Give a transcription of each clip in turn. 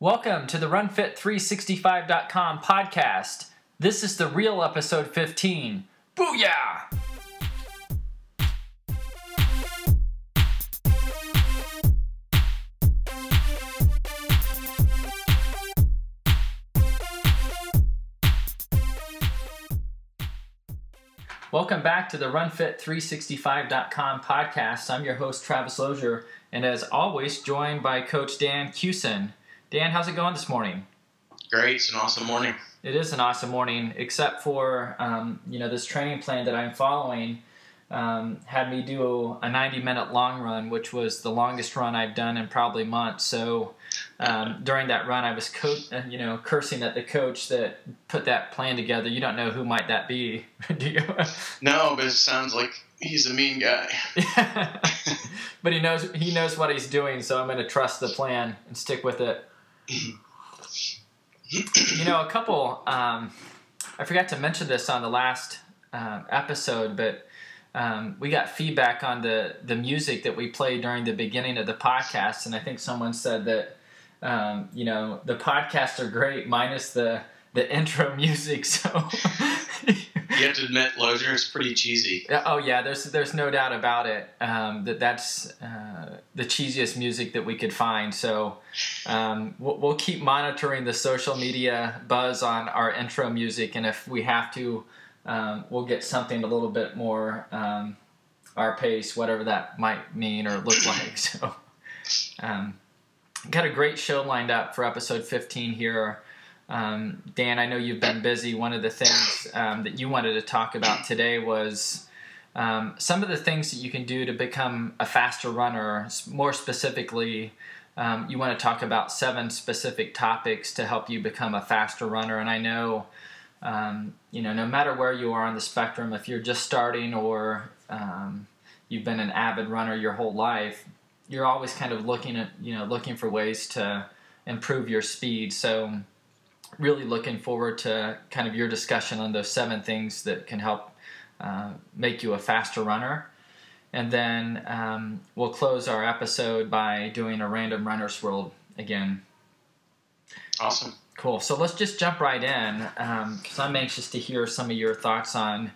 Welcome to the RunFit365.com podcast. This is the real episode 15. Booyah! Welcome back to the RunFit365.com podcast. I'm your host, Travis Lozier, and as always, joined by Coach Dan Cusin. Dan, how's it going this morning? Great. It's an awesome morning. It is an awesome morning, except for um, you know this training plan that I'm following um, had me do a 90 minute long run, which was the longest run I've done in probably months. So um, during that run, I was co- you know cursing at the coach that put that plan together. You don't know who might that be, do you? No, but it sounds like he's a mean guy. but he knows he knows what he's doing, so I'm going to trust the plan and stick with it. You know, a couple. Um, I forgot to mention this on the last um, episode, but um, we got feedback on the the music that we played during the beginning of the podcast, and I think someone said that um, you know the podcasts are great minus the the intro music. So you have to admit, Lozier is pretty cheesy. Oh yeah, there's there's no doubt about it. Um, that that's uh, the cheesiest music that we could find. So um, we'll, we'll, keep monitoring the social media buzz on our intro music, and if we have to, um, we'll get something a little bit more um, our pace, whatever that might mean or look like. So. Um, got a great show lined up for episode 15 here. Um, Dan, I know you've been busy. One of the things um, that you wanted to talk about today was um, some of the things that you can do to become a faster runner. More specifically, um, you want to talk about seven specific topics to help you become a faster runner. And I know, um, you know, no matter where you are on the spectrum, if you're just starting or um, you've been an avid runner your whole life, you're always kind of looking at, you know, looking for ways to improve your speed. So really looking forward to kind of your discussion on those seven things that can help uh, make you a faster runner. And then um, we'll close our episode by doing a random runner's world again. Awesome. Cool. So let's just jump right in because um, I'm anxious to hear some of your thoughts on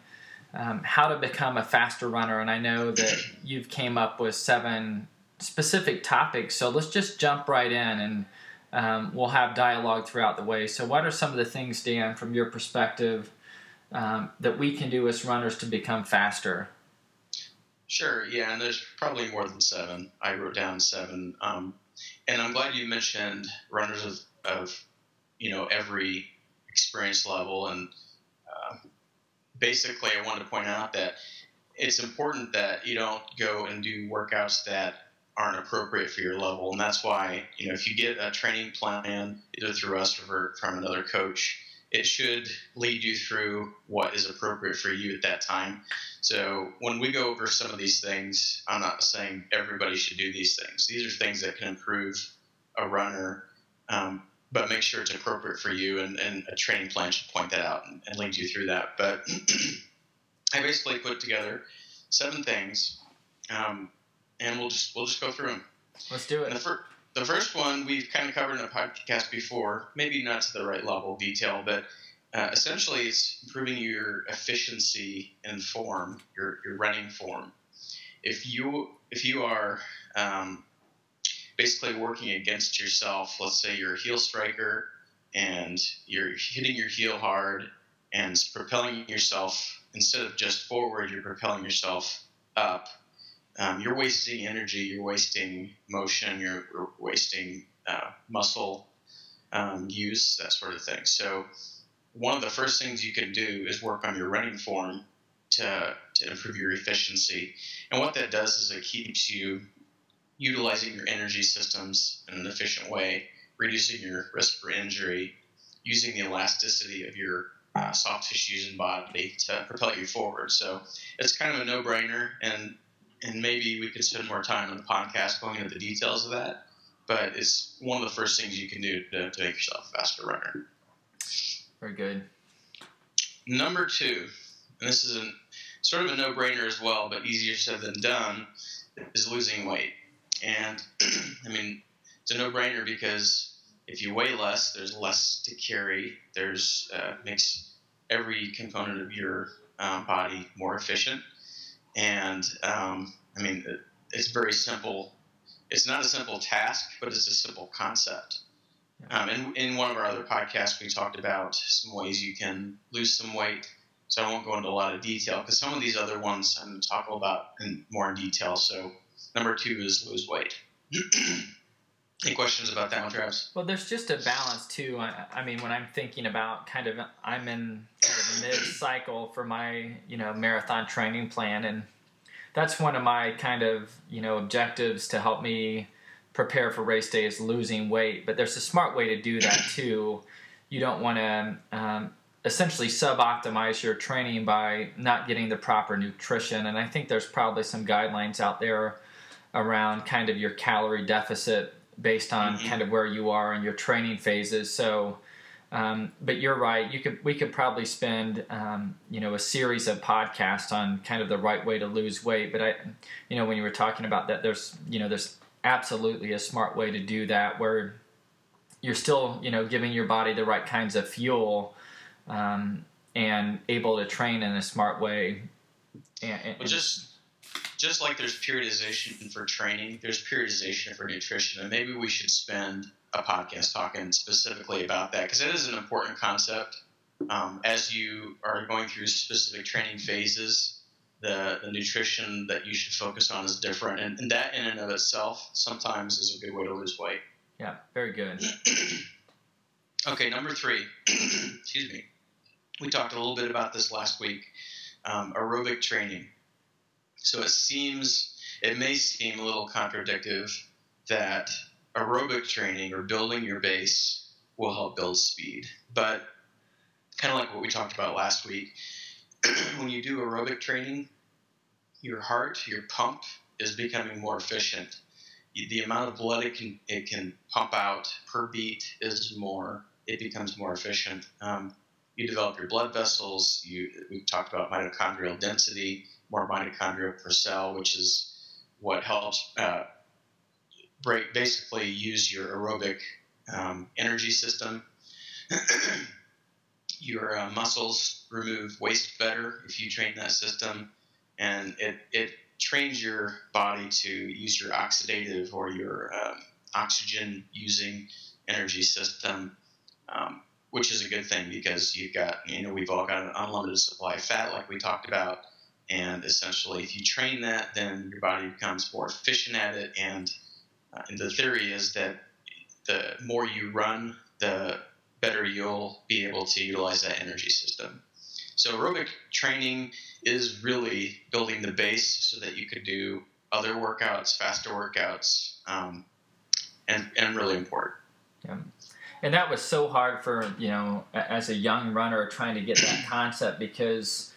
um, how to become a faster runner. And I know that you've came up with seven specific topics. So let's just jump right in and um, we'll have dialogue throughout the way. So, what are some of the things, Dan, from your perspective, um, that we can do as runners to become faster? Sure, yeah, and there's probably more than seven. I wrote down seven. Um, and I'm glad you mentioned runners of, of you know, every experience level. And uh, basically, I wanted to point out that it's important that you don't go and do workouts that aren't appropriate for your level. And that's why, you know, if you get a training plan, either through us or from another coach, it should lead you through what is appropriate for you at that time. So when we go over some of these things, I'm not saying everybody should do these things. These are things that can improve a runner, um, but make sure it's appropriate for you. And, and, a training plan should point that out and, and lead you through that. But I basically put together seven things. Um, and we'll just we'll just go through them. Let's do it. The, fir- the first one we've kind of covered in a podcast before, maybe not to the right level of detail, but uh, essentially it's improving your efficiency and form, your, your running form. If you if you are um, basically working against yourself, let's say you're a heel striker and you're hitting your heel hard and propelling yourself instead of just forward, you're propelling yourself up um, you're wasting energy, you're wasting motion, you're, wasting uh, muscle um, use, that sort of thing. So, one of the first things you can do is work on your running form to, to improve your efficiency. And what that does is it keeps you utilizing your energy systems in an efficient way, reducing your risk for injury, using the elasticity of your uh, soft tissues and body to propel you forward. So it's kind of a no brainer. And and maybe we could spend more time on the podcast going into the details of that. But it's one of the first things you can do to, to make yourself a faster runner. Very good. Number two, and this is a, sort of a no-brainer as well, but easier said than done, is losing weight. And I mean, it's a no-brainer because if you weigh less, there's less to carry. There's uh, makes every component of your um, body more efficient. And um, I mean, it's very simple. It's not a simple task, but it's a simple concept. Um, and in one of our other podcasts, we talked about some ways you can lose some weight. So I won't go into a lot of detail because some of these other ones I'm going to talk about in more in detail. So number two is lose weight. Any questions about that one, Travis? Well, there's just a balance too. I, I mean, when I'm thinking about kind of, I'm in mid cycle for my, you know, marathon training plan, and that's one of my kind of, you know, objectives to help me prepare for race day is losing weight. But there's a smart way to do that too. You don't want to um, essentially sub optimize your training by not getting the proper nutrition, and I think there's probably some guidelines out there around kind of your calorie deficit based on mm-hmm. kind of where you are in your training phases. So, um, but you're right. You could we could probably spend um, you know a series of podcasts on kind of the right way to lose weight. But I, you know, when you were talking about that, there's you know there's absolutely a smart way to do that where you're still you know giving your body the right kinds of fuel um, and able to train in a smart way. And, and, well, just just like there's periodization for training, there's periodization for nutrition, and maybe we should spend a podcast talking specifically about that because it is an important concept. Um, as you are going through specific training phases, the, the nutrition that you should focus on is different, and, and that in and of itself sometimes is a good way to lose weight. Yeah, very good. okay, number three. Excuse me. We talked a little bit about this last week. Um, aerobic training. So it seems, it may seem a little contradictory that aerobic training or building your base will help build speed. But kind of like what we talked about last week, when you do aerobic training, your heart, your pump is becoming more efficient. The amount of blood it can it can pump out per beat is more. It becomes more efficient. Um, you develop your blood vessels. You we talked about mitochondrial density more mitochondria per cell, which is what helps uh, break, basically use your aerobic um, energy system. your uh, muscles remove waste better if you train that system, and it, it trains your body to use your oxidative or your um, oxygen using energy system. Um, which is a good thing because you've got, you know, we've all got an unlimited supply of fat, like we talked about. And essentially, if you train that, then your body becomes more efficient at it. And, uh, and the theory is that the more you run, the better you'll be able to utilize that energy system. So aerobic training is really building the base so that you could do other workouts, faster workouts, um, and, and really important. Yeah. And that was so hard for, you know, as a young runner trying to get that concept because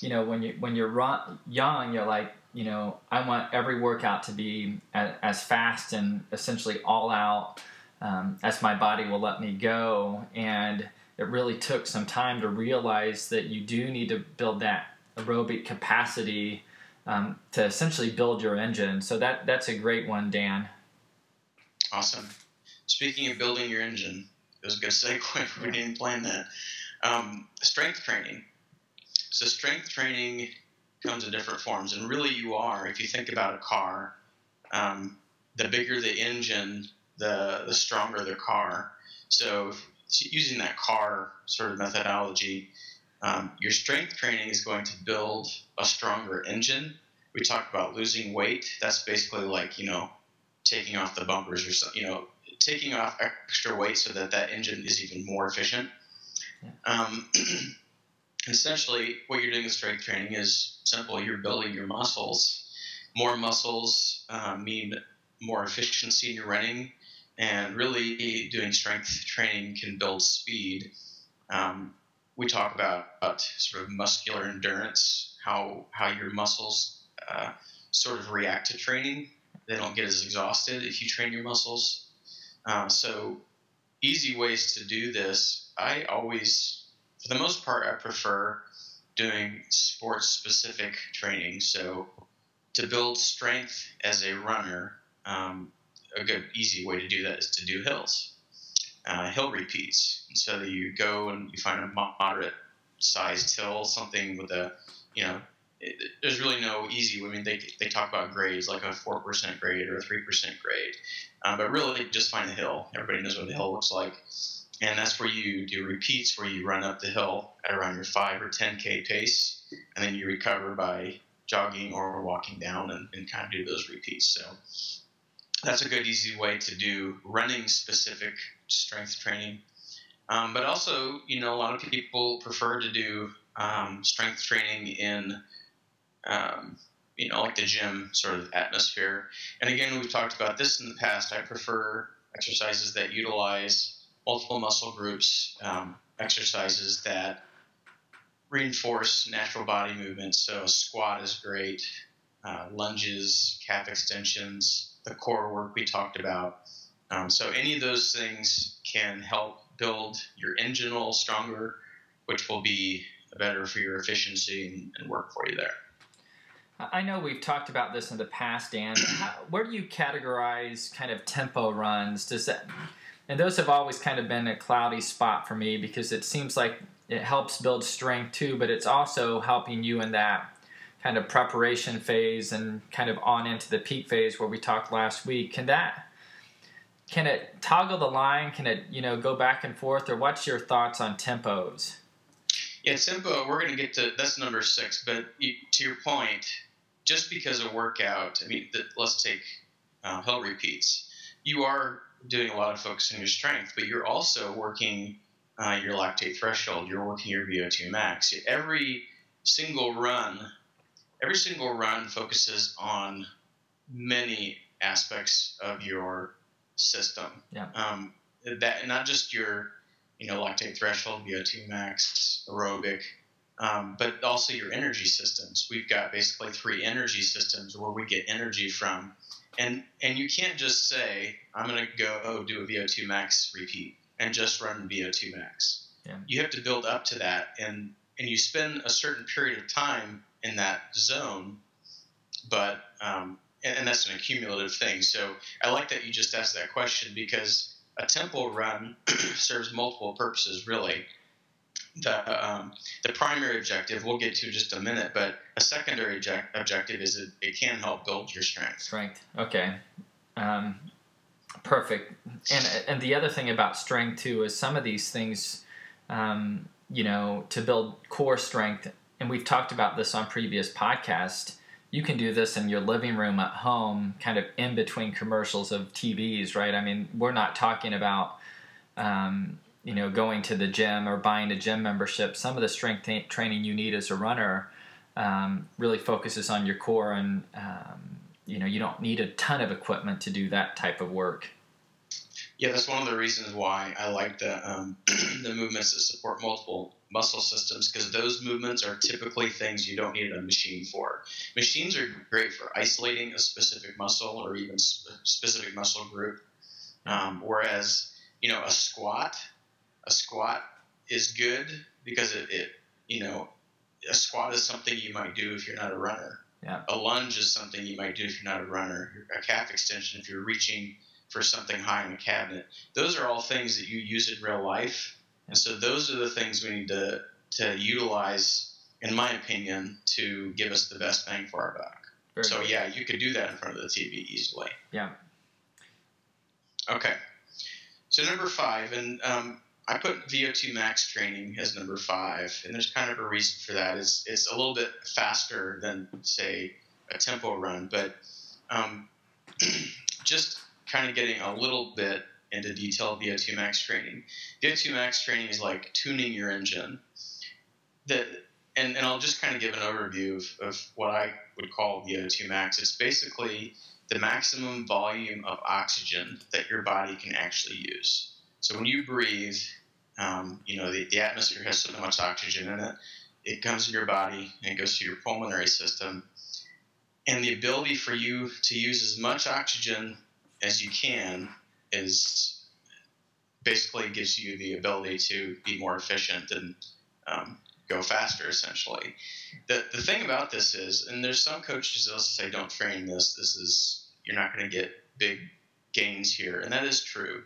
you know when you when you're run, young you're like you know i want every workout to be as, as fast and essentially all out um, as my body will let me go. And it really took some time to realize that you do need to build that aerobic capacity um, to essentially build your engine. So that that's a great one dan. Awesome. Speaking of building your engine it was a good segue. We didn't plan that. Um, strength training. So strength training comes in different forms, and really you are. If you think about a car, um, the bigger the engine, the the stronger the car. So using that car sort of methodology, um, your strength training is going to build a stronger engine. We talked about losing weight. That's basically like you know taking off the bumpers or so, you know taking off extra weight so that that engine is even more efficient. Yeah. Um, essentially what you're doing with strength training is simple. You're building your muscles. More muscles uh, mean more efficiency in your running, and really doing strength training can build speed. Um, we talk about, about, sort of muscular endurance, how how your muscles uh, sort of react to training. They don't get as exhausted if you train your muscles. Uh, so easy ways to do this. I always for the most part, I prefer doing sports specific training. So to build strength as a runner, um, a good easy way to do that is to do hills. uh, hill repeats. And so you go and you find a moderate sized hill, something with a, you know, it, there's really no easy. I mean, they, they talk about grades like a four percent grade or a three percent grade, um, but really just find a hill. Everybody knows what a hill looks like, and that's where you do repeats, where you run up the hill at around your five or ten k pace, and then you recover by jogging or walking down and, and kind of do those repeats. So that's a good, easy way to do running specific strength training. Um, but also, you know, a lot of people prefer to do um, strength training in, um, you know, like the gym sort of atmosphere. And again, we've talked about this in the past. I prefer exercises that utilize multiple muscle groups, um, exercises that reinforce natural body movement. So squat is great, uh, lunges, calf extensions, the core work we talked about. Um, so any of those things can help build your engine a little stronger, which will be better for your efficiency and, and work for you there. I know we've talked about this in the past, Dan. How, where do you categorize kind of tempo runs? Does that, and those have always kind of been a cloudy spot for me because it seems like it helps build strength too, but it's also helping you in that kind of preparation phase and kind of on into the peak phase where we talked last week. Can that can it toggle the line? Can it you know go back and forth, or what's your thoughts on tempos? Yeah, tempo. We're going to get to that's number six. But you, to your point, just because a workout, I mean, the, let's take uh, hill repeats. You are doing a lot of focus on your strength, but you're also working uh, your lactate threshold. You're working your VO2 max. Every single run, every single run focuses on many aspects of your system. Yeah. Um, that not just your, you know, lactate threshold, VO2 max, aerobic, um, but also your energy systems. We've got basically three energy systems where we get energy from, and and you can't just say I'm going to go oh, do a VO2 max repeat and just run VO2 max. Yeah. You have to build up to that, and and you spend a certain period of time in that zone, but um, and, and that's an accumulative thing. So I like that you just asked that question because a tempo run serves multiple purposes, really. The, um, the primary objective we'll get to just a minute, but a secondary object, objective is it, it can help build your strength. Strength. Okay. Um, perfect. And and the other thing about strength too is some of these things, um, you know, to build core strength, and we've talked about this on previous podcasts. You can do this in your living room at home, kind of in between commercials of TVs, right? I mean, we're not talking about, um, you know, going to the gym or buying a gym membership. Some of the strength t- training you need as a runner um, really focuses on your core and um, you know you don't need a ton of equipment to do that type of work yeah that's one of the reasons why i like the um, the movements that support multiple muscle systems because those movements are typically things you don't need a machine for machines are great for isolating a specific muscle or even sp- specific muscle group um, whereas you know a squat a squat is good because it, it you know a squat is something you might do if you're not a runner yeah. A lunge is something you might do if you're not a runner. A calf extension if you're reaching for something high in a cabinet. Those are all things that you use in real life. And so those are the things we need to, to utilize, in my opinion, to give us the best bang for our buck. Very so good. yeah, you could do that in front of the TV easily. Yeah. Okay. So number five, and um, I put VO2 max training as number five, and there's kind of a reason for that. It's, it's a little bit faster than, say, a tempo run, but um, just kind of getting a little bit into detail VO2 max training. VO2 max training is like tuning your engine. That, and, and I'll just kind of give an overview of, of what I would call VO2 max. It's basically the maximum volume of oxygen that your body can actually use. So when you breathe, um, you know, the, the atmosphere has so much oxygen in it. It comes in your body and it goes to your pulmonary system. And the ability for you to use as much oxygen as you can is basically gives you the ability to be more efficient and um, go faster, essentially. The, the thing about this is, and there's some coaches that say, don't train this, this is, you're not going to get big gains here. And that is true.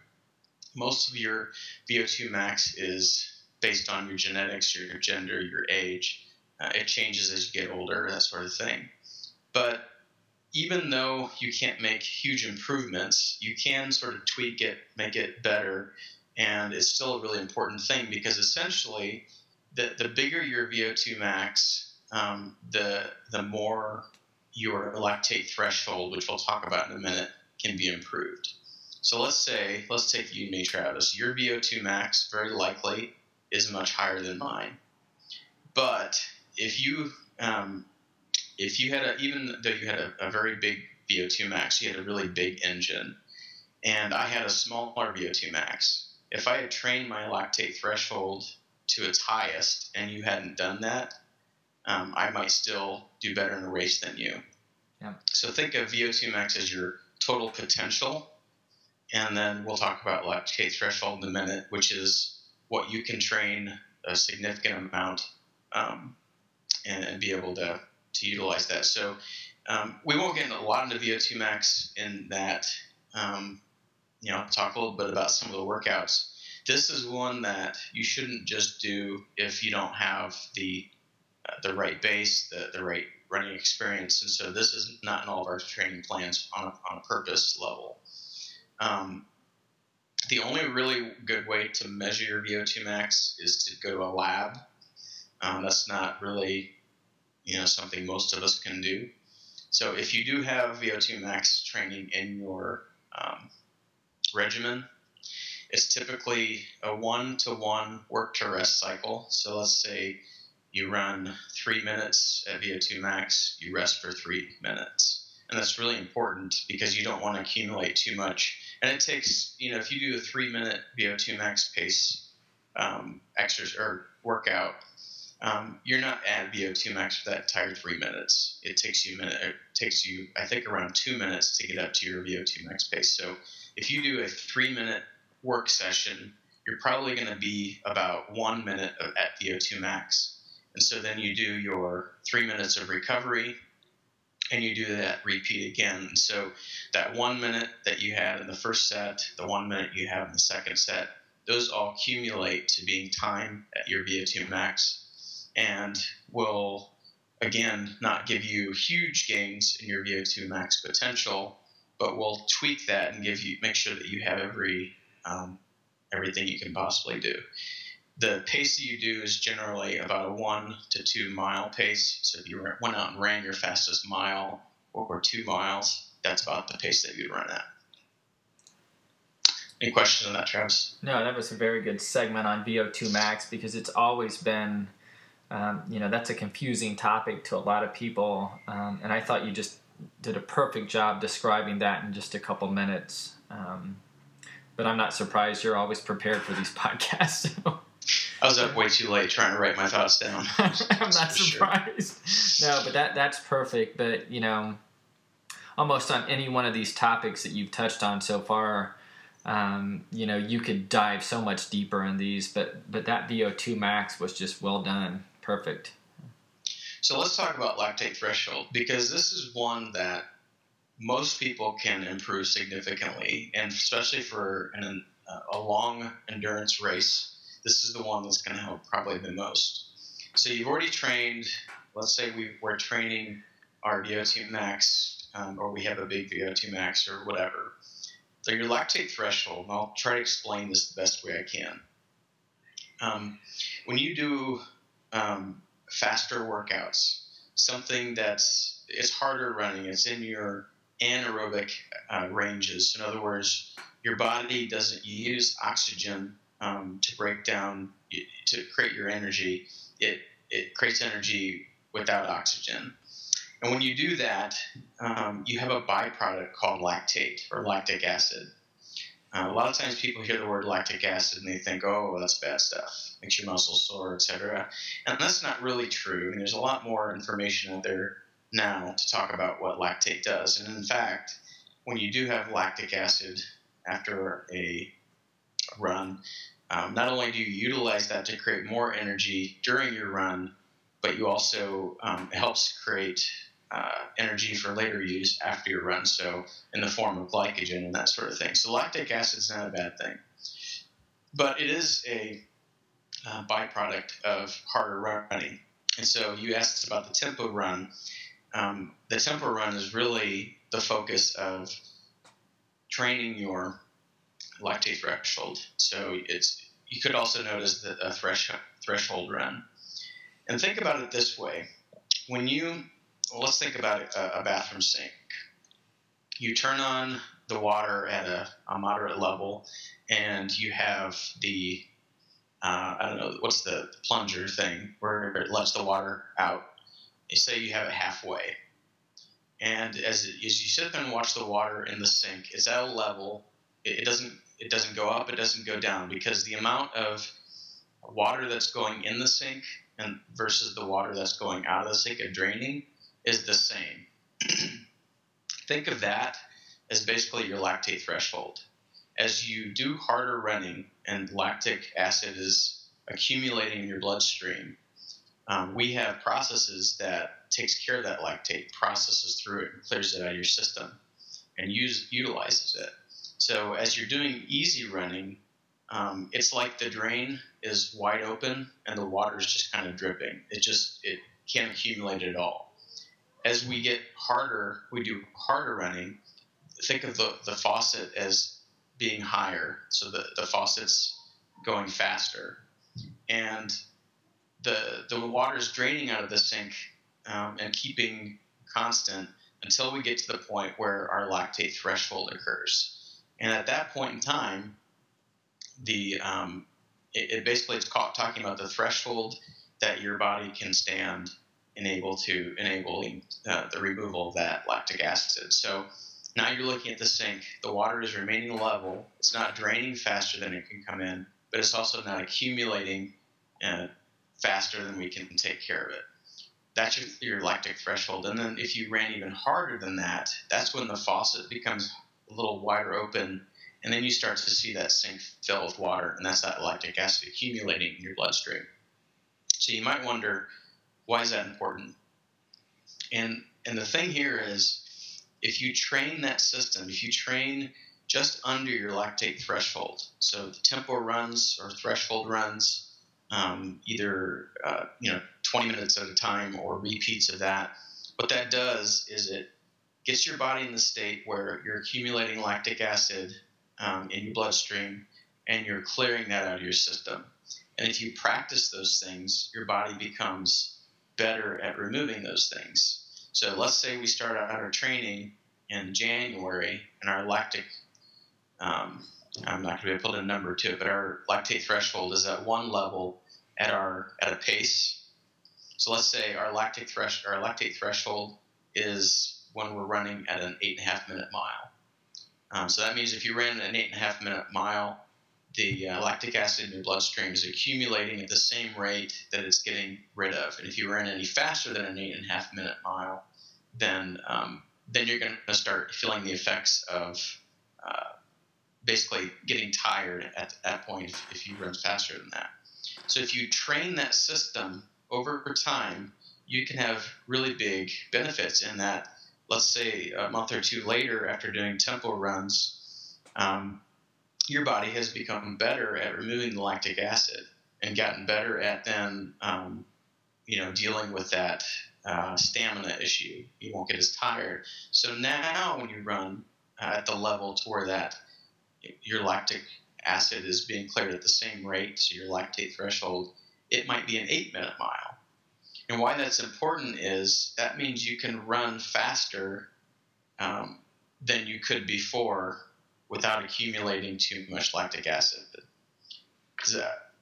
Most of your VO2 max is based on your genetics, your gender, your age. Uh, it changes as you get older, that sort of thing. But even though you can't make huge improvements, you can sort of tweak it, make it better, and it's still a really important thing because essentially, the, the bigger your VO2 max, um, the the more your lactate threshold, which we'll talk about in a minute, can be improved. So let's say, let's take you and me, Travis. Your VO2 max very likely is much higher than mine. But if you um, if you had a even though you had a, a, very big VO2 max, you had a really big engine, and I had a smaller VO2 max. If I had trained my lactate threshold to its highest and you hadn't done that, um, I might still do better in a race than you. Yeah. So think of VO2 max as your total potential, and then we'll talk about lactate threshold in a minute, which is what you can train a significant amount um, and, and, be able to, to utilize that. So um, we won't get a lot into VO2 max in that. Um, you know, talk a little bit about some of the workouts. This is one that you shouldn't just do if you don't have the uh, the right base, the, the right running experience. And so this is not in all of our training plans on a, on a purpose level. Um, the only really good way to measure your VO2 max is to go to a lab. Um, that's not really, you know, something most of us can do. So if you do have VO2 max training in your um, regimen, it's typically a one to one work to rest cycle. So let's say you run three minutes at VO2 max, you rest for three minutes. And that's really important because you don't want to accumulate too much. And it takes, you know, if you do a three minute VO2 max pace um, exercise or workout, um, you're not at VO2 max for that entire three minutes. It takes you a minute. It takes you, I think, around two minutes to get up to your VO2 max pace. So if you do a three minute work session, you're probably going to be about one minute at VO2 max. And so then you do your three minutes of recovery and you do that repeat again. So that one minute that you had in the first set, the one minute you have in the second set, those all accumulate to being time at your VO2 max and will again not give you huge gains in your VO2 max potential, but will tweak that and give you make sure that you have every um, everything you can possibly do the pace that you do is generally about a one to two mile pace. So if you went out and ran your fastest mile or two miles, that's about the pace that you'd run at. Any questions on that, Travis? No, that was a very good segment on VO2 max because it's always been, um, you know, that's a confusing topic to a lot of people. Um, and I thought you just did a perfect job describing that in just a couple minutes. Um, but I'm not surprised you're always prepared for these podcasts. I was up way too late trying to write my thoughts down. I'm not surprised. Sure. No, but that that's perfect. But you know, almost on any one of these topics that you've touched on so far, um, you know, you could dive so much deeper in these. But but that VO2 max was just well done, perfect. So let's talk about lactate threshold because this is one that most people can improve significantly, and especially for an, a long endurance race this is the one that's going to help probably the most. So you've already trained, let's say we, we're training our VO2 max, um, or we have a big VO2 max or whatever. So your lactate threshold, and I'll try to explain this the best way I can. Um, when you do um, faster workouts, something that's it's harder running, it's in your anaerobic uh, ranges. In other words, your body doesn't use oxygen um, to break down to create your energy. It it creates energy without oxygen. And when you do that, um, you have a byproduct called lactate or lactic acid. Uh, a lot of times people hear the word lactic acid and they think, oh, that's bad stuff, makes your muscles sore, etc. And that's not really true. And there's a lot more information out there now to talk about what lactate does. And in fact, when you do have lactic acid after a run, um, not only do you utilize that to create more energy during your run, but you also um, helps create uh, energy for later use after your run. So in the form of glycogen and that sort of thing. So lactic acid is not a bad thing. but it is a uh, byproduct of harder running. And so you asked about the tempo run. Um, the tempo run is really the focus of training your lactate threshold. So it's you could also notice the a thresh, threshold run. And think about it this way: when you well, let's think about a, a, bathroom sink. You turn on the water at a, a moderate level, and you have the uh, I don't know what's the plunger thing where it lets the water out. Say you have it halfway, and as, as you sit there and watch the water in the sink, it's at a level. It, it doesn't it doesn't go up, it doesn't go down because the amount of water that's going in the sink and versus the water that's going out of the sink and draining is the same. Think of that as basically your lactate threshold. As you do harder running and lactic acid is accumulating in your bloodstream, um, we have processes that takes care of that lactate, processes through it, and clears it out of your system, and use, utilizes it. So as you're doing easy running, um, it's like the drain is wide open and the water is just kind of dripping. It just it can't accumulate at all. As we get harder, we do harder running. Think of the, the faucet as being higher, so the, the faucet's going faster, and the the water is draining out of the sink um, and keeping constant until we get to the point where our lactate threshold occurs. And at that point in time, the um, it, it, basically it's talking about the threshold that your body can stand enable to enabling uh, the removal of that lactic acid. So now you're looking at the sink. The water is remaining level. It's not draining faster than it can come in, but it's also not accumulating uh, faster than we can take care of it. That's your, your lactic threshold. And then if you ran even harder than that, that's when the faucet becomes a little wider open, and then you start to see that sink fill with water, and that's that lactic acid accumulating in your bloodstream. So you might wonder, why is that important? And and the thing here is, if you train that system, if you train just under your lactate threshold, so the tempo runs or threshold runs, um, either uh, you know 20 minutes at a time or repeats of that. What that does is it gets your body in the state where you're accumulating lactic acid um, in your bloodstream and you're clearing that out of your system. And if you practice those things, your body becomes better at removing those things. So let's say we start out our training in January and our lactic, um, I'm not going to be able to put a number to it, but our lactate threshold is at one level at our at a pace. So let's say our lactic thresh our lactate threshold is when we're running at an eight and a half minute mile. Um, so that means if you ran an eight and a half minute mile, the uh, lactic acid in your bloodstream is accumulating at the same rate that it's getting rid of. And if you ran any faster than an eight and a half minute mile, then um, then you're going to start feeling the effects of uh, basically getting tired at that point if, if you run faster than that. So if you train that system over time, you can have really big benefits in that let's say a month or two later after doing tempo runs, um, your body has become better at removing the lactic acid and gotten better at then, um, you know, dealing with that uh, stamina issue. You won't get as tired. So now when you run uh, at the level to where that your lactic acid is being cleared at the same rate, so your lactate threshold, it might be an eight minute mile. And why that's important is that means you can run faster um, than you could before without accumulating too much lactic acid.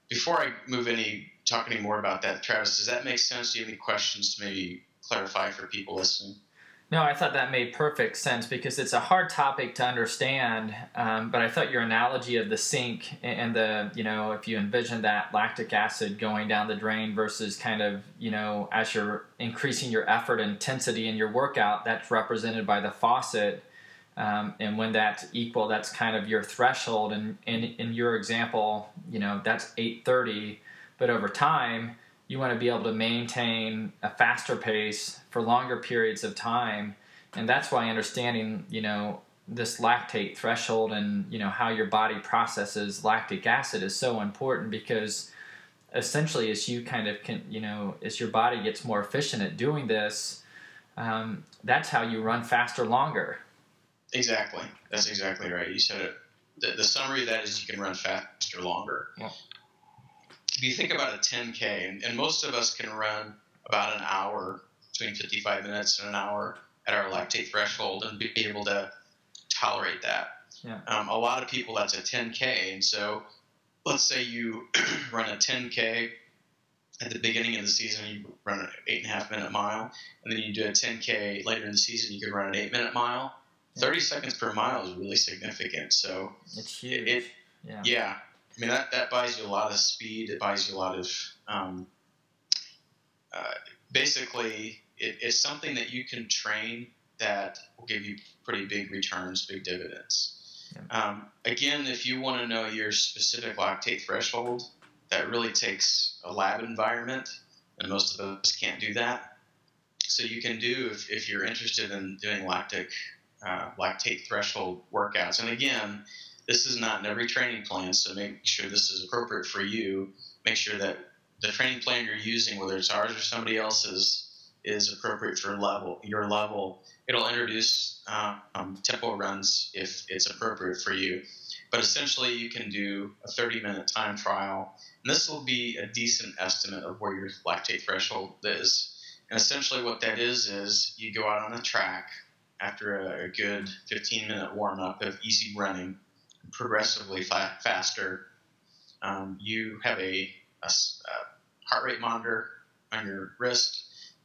Before I move any talk any more about that, Travis, does that make sense? Do you have any questions to maybe clarify for people listening? No, I thought that made perfect sense because it's a hard topic to understand. Um, but I thought your analogy of the sink and the, you know, if you envision that lactic acid going down the drain versus kind of, you know, as you're increasing your effort intensity in your workout, that's represented by the faucet. Um, and when that's equal, that's kind of your threshold. And in, in your example, you know, that's 830. But over time, you want to be able to maintain a faster pace for longer periods of time. And that's why understanding you know this lactate threshold and you know how your body processes lactic acid is so important because essentially as you kind of can you know as your body gets more efficient at doing this um, that's how you run faster longer. Exactly. That's exactly right. You said it. The, the summary of that is you can run faster longer. Yeah. if you think about a 10k and, and most of us can run about an hour between 55 minutes and an hour at our lactate threshold and be able to tolerate that yeah. Um, a lot of people that's a 10k and so let's say you run a 10k at the beginning of the season, you run an eight and a half minute mile, and then you do a 10k later in the season, you could run an eight minute mile. 30 seconds per mile is really significant. So it's huge. It, yeah. yeah. I mean, that, that buys you a lot of speed. It buys you a lot of, um, uh, basically, it, it's something that you can train that will give you pretty big returns, big dividends. Um, again, if you want to know your specific lactate threshold, that really takes a lab environment, and most of us can't do that. So you can do if, if you're interested in doing lactic uh, lactate threshold workouts. And again, this is not in every training plan, so make sure this is appropriate for you. Make sure that the training plan you're using, whether it's ours or somebody else's, is appropriate for level your level. It'll introduce um, tempo runs if it's appropriate for you. But essentially, you can do a 30 minute time trial, and this will be a decent estimate of where your lactate threshold is. And essentially, what that is is you go out on a track after a, a good 15 minute warm up of easy running, progressively fa- faster. Um, you have a, a, a heart rate monitor on your wrist,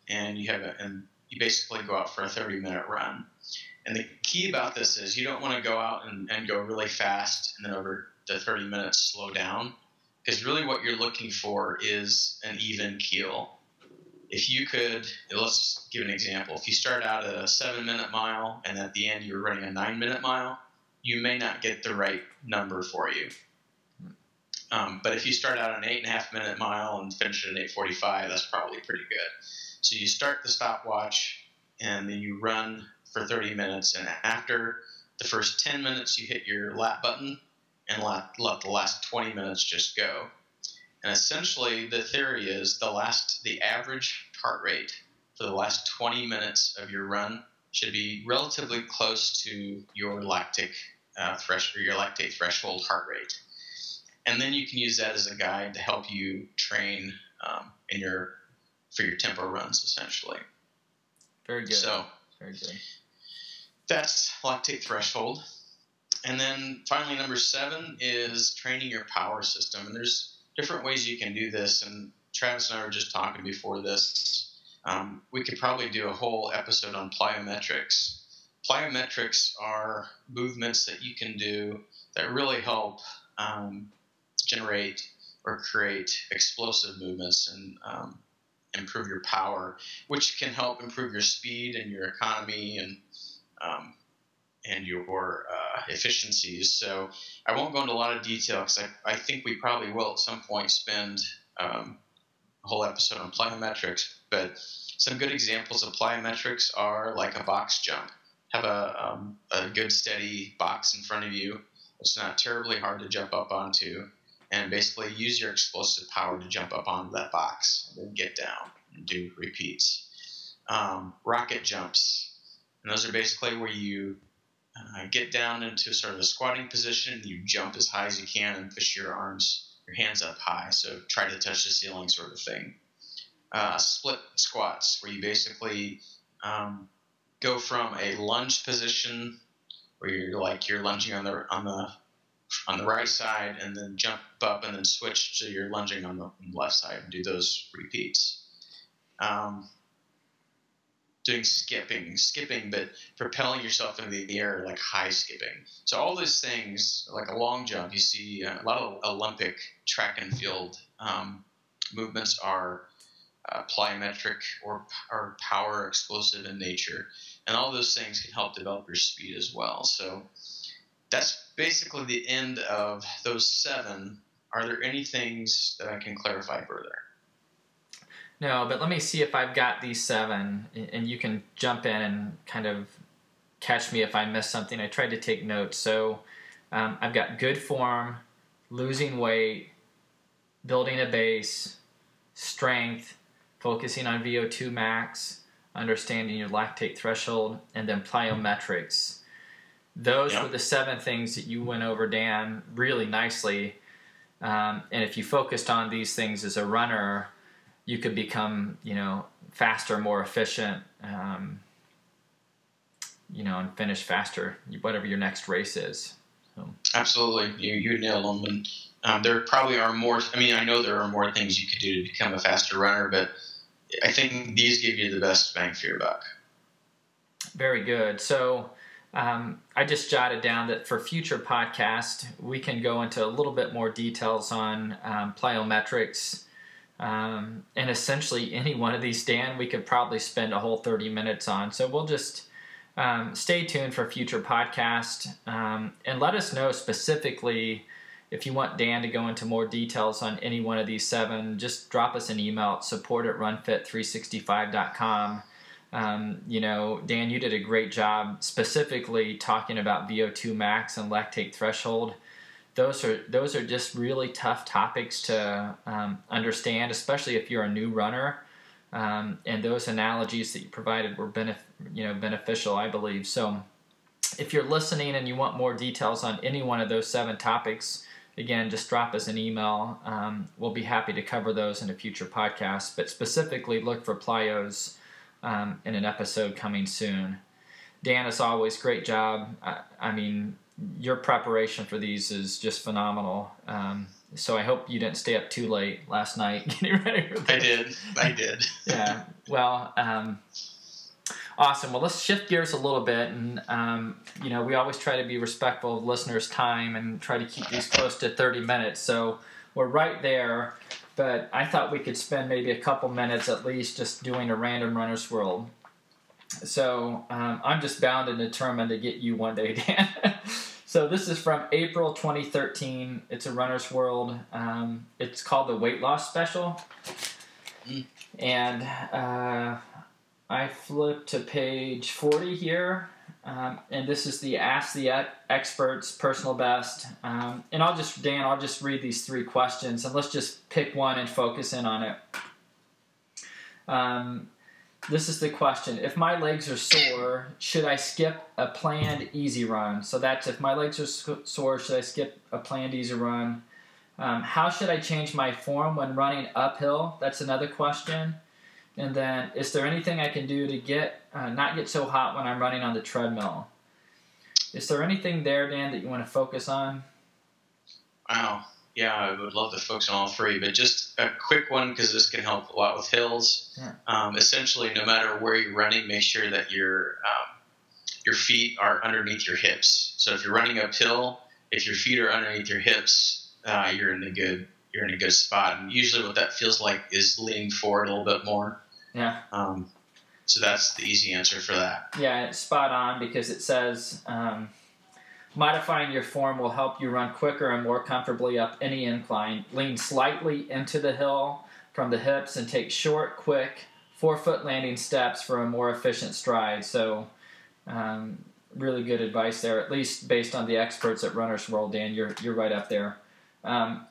and you have a, and you basically go out for a 30 minute run. And the key about this is you don't want to go out and, and go really fast and then over the 30 minutes slow down. Because really what you're looking for is an even keel. If you could, let's give an example. If you start out at a seven minute mile and at the end you're running a nine minute mile, you may not get the right number for you. Um, but if you start out an eight and a half minute mile and finish at an 845, that's probably pretty good. So you start the stopwatch and then you run for 30 minutes. And after the first 10 minutes, you hit your lap button and let, let the last 20 minutes just go. And essentially, the theory is the last, the average heart rate for the last 20 minutes of your run should be relatively close to your lactic uh, threshold, your lactate threshold heart rate. And then you can use that as a guide to help you train um, in your for your tempo runs, essentially. Very good. So very good. That's lactate threshold. And then finally, number seven is training your power system. And there's different ways you can do this. And Travis and I were just talking before this. Um, we could probably do a whole episode on plyometrics. Plyometrics are movements that you can do that really help um, generate or create explosive movements and um, improve your power, which can help improve your speed and your economy and um, and your uh, efficiencies. So I won't go into a lot of detail because I, I think we probably will at some point spend um, a whole episode on plyometrics. But some good examples of plyometrics are like a box jump. Have a, um, a good steady box in front of you. It's not terribly hard to jump up onto and basically use your explosive power to jump up onto that box and then get down and do repeats. Um, rocket jumps, and those are basically where you uh, get down into sort of a squatting position, you jump as high as you can and push your arms, your hands up high, so try to touch the ceiling sort of thing. Uh, split squats, where you basically um, go from a lunge position where you're like you're lunging on the on the on the right side and then jump up and then switch to your lunging on the left side and do those repeats. Um, doing skipping, skipping, but propelling yourself into the air like high skipping. So all those things, like a long jump, you see a lot of Olympic track and field um, movements are uh, plyometric or, or power explosive in nature, and all those things can help develop your speed as well. So that's basically the end of those seven. Are there any things that I can clarify further? No, but let me see if I've got these seven, and you can jump in and kind of catch me if I miss something. I tried to take notes. So um, I've got good form, losing weight, building a base, strength, focusing on VO2 max, understanding your lactate threshold, and then plyometrics. Those were the seven things that you went over, Dan, really nicely. Um, and if you focused on these things as a runner, you could become, you know, faster, more efficient, um, you know, and finish faster, whatever your next race is. So. Absolutely, you you nail them, and um, there probably are more. I mean, I know there are more things you could do to become a faster runner, but I think these give you the best bang for your buck. Very good. So. Um, I just jotted down that for future podcast, we can go into a little bit more details on um, plyometrics, um, and essentially any one of these, Dan, we could probably spend a whole 30 minutes on. So we'll just um, stay tuned for future podcast um, and let us know specifically if you want Dan to go into more details on any one of these seven. Just drop us an email at support at runfit365.com. Um, you know, Dan, you did a great job specifically talking about VO2 max and lactate threshold. Those are those are just really tough topics to um, understand, especially if you're a new runner. Um, and those analogies that you provided were benef- you know beneficial, I believe. So, if you're listening and you want more details on any one of those seven topics, again, just drop us an email. Um, we'll be happy to cover those in a future podcast. But specifically, look for plyos um, in an episode coming soon. Dan, as always, great job. I, I mean, your preparation for these is just phenomenal. Um, so I hope you didn't stay up too late last night getting ready for this. I did. I did. yeah. Well, um, awesome. Well, let's shift gears a little bit, and um, you know, we always try to be respectful of listeners' time and try to keep these close to thirty minutes. So we're right there. But I thought we could spend maybe a couple minutes at least just doing a random runner's world. So um, I'm just bound and determined to get you one day, Dan. So this is from April 2013. It's a Runner's World. Um, it's called the Weight Loss Special. Mm. And uh, I flip to page 40 here. Um, and this is the Ask the Experts personal best. Um, and I'll just, Dan, I'll just read these three questions and let's just pick one and focus in on it. Um, this is the question. If my legs are sore, should I skip a planned easy run? So that's if my legs are sore, should I skip a planned easy run? Um, how should I change my form when running uphill? That's another question. And then, is there anything I can do to get uh, not get so hot when I'm running on the treadmill? Is there anything there, Dan, that you want to focus on? Wow yeah, I would love to focus on all three, but just a quick one because this can help a lot with hills. Yeah. Um, essentially, no matter where you're running, make sure that your um, your feet are underneath your hips. So if you're running uphill, if your feet are underneath your hips, uh, you're in a good you're in a good spot. And usually, what that feels like is leaning forward a little bit more. Yeah. Um, so that's the easy answer for that. Yeah, it's spot on because it says um, Modifying your form will help you run quicker and more comfortably up any incline. Lean slightly into the hill from the hips and take short, quick, forefoot landing steps for a more efficient stride. So, um, really good advice there, at least based on the experts at Runner's World, Dan. You're, you're right up there. Um,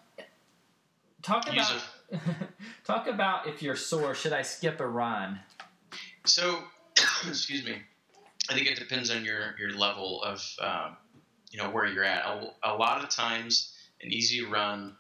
talk about. talk about if you're sore, should I skip a run? So, excuse me. I think it depends on your, your level of um, you know where you're at. A, a lot of times, an easy run,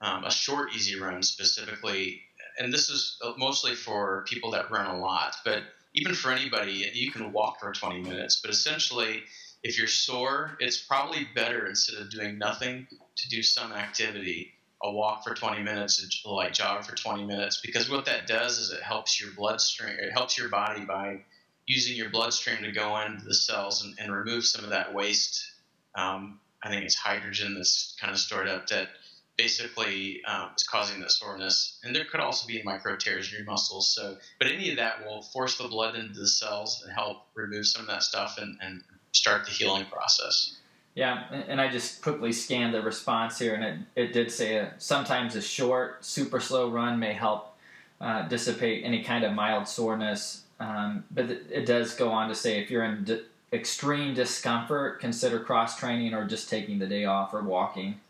um, a short easy run specifically, and this is uh, mostly for people that run a lot, but even for anybody, you can walk for 20 minutes. But essentially, if you're sore, it's probably better instead of doing nothing to do some activity. A walk for 20 minutes, a light jog for 20 minutes, because what that does is it helps your bloodstream, it helps your body by using your bloodstream to go into the cells and, and remove some of that waste um, I think it's hydrogen that's kind of stored up that basically um, is causing that soreness. And there could also be micro tears in your muscles. So, but any of that will force the blood into the cells and help remove some of that stuff and, and start the healing process. Yeah, and I just quickly scanned the response here, and it, it did say a, sometimes a short, super slow run may help uh, dissipate any kind of mild soreness. Um, but it, it does go on to say if you're in extreme discomfort, consider cross training or just taking the day off or walking.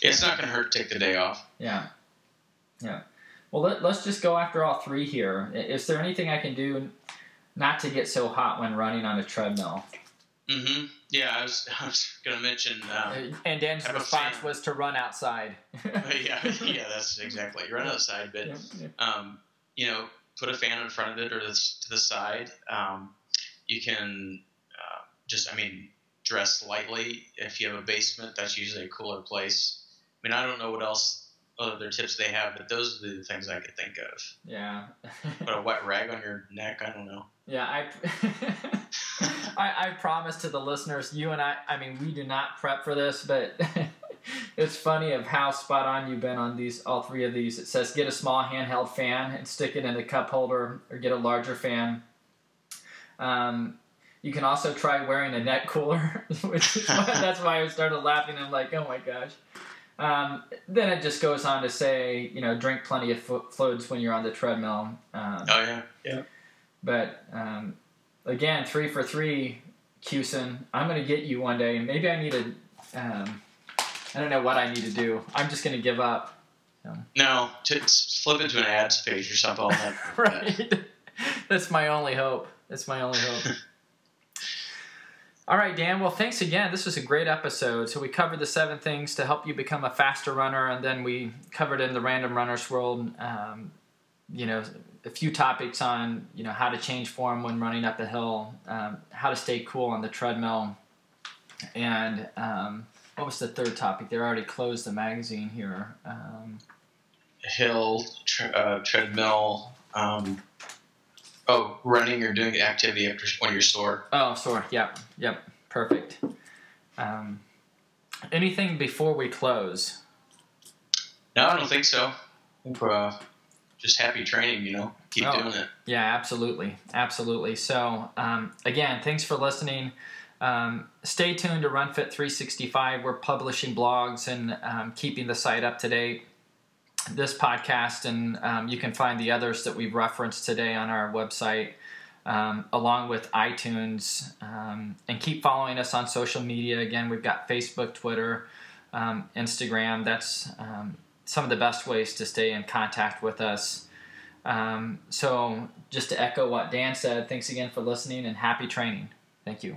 It's not going to hurt to take the day off. Yeah. Yeah. Well, let, us just go after all three here. Is there anything I can do not to get so hot when running on a treadmill? Mm-hmm. Yeah, I was, I was going to mention. Um, and Dan's response was to run outside. yeah, yeah, that's exactly. Run outside, but yeah, yeah. Um, you know, put a fan in front of it or this, to the side. Um, you can uh, just, I mean, dress lightly. If you have a basement, that's usually a cooler place. I mean, I don't know what else other tips they have, but those are the things I could think of. Yeah. Put a wet rag on your neck. I don't know. Yeah, I, I, I promise to the listeners, you and I. I mean, we do not prep for this, but it's funny of how spot on you've been on these all three of these. It says get a small handheld fan and stick it in the cup holder, or get a larger fan. Um, you can also try wearing a neck cooler, which is why, that's why I started laughing. I'm like, oh my gosh. Um, then it just goes on to say, you know, drink plenty of fluids when you're on the treadmill. Um, oh yeah, yeah. But um, again, three for three, Cusin. I'm gonna get you one day, maybe I need to. Um, I don't know what I need to do. I'm just gonna give up. So. No, to flip into an ads page or something. right. That's my only hope. That's my only hope. All right, Dan. Well, thanks again. This was a great episode. So we covered the seven things to help you become a faster runner, and then we covered in the random runners world, um, you know, a few topics on you know how to change form when running up a hill, um, how to stay cool on the treadmill, and um, what was the third topic? They already closed the magazine here. Um, hill, tre- uh, treadmill. Um, Oh, running or doing activity after when you're sore. Oh, sore. Yep. Yep. Perfect. Um, anything before we close? No, I don't think so. Uh, just happy training, you know. Keep oh, doing it. Yeah, absolutely, absolutely. So, um, again, thanks for listening. Um, stay tuned to RunFit 365. We're publishing blogs and um, keeping the site up to date this podcast, and um, you can find the others that we've referenced today on our website, um, along with iTunes. Um, and keep following us on social media. Again, we've got Facebook, Twitter, um, Instagram. That's um, some of the best ways to stay in contact with us. Um, so, just to echo what Dan said, thanks again for listening and happy training. Thank you.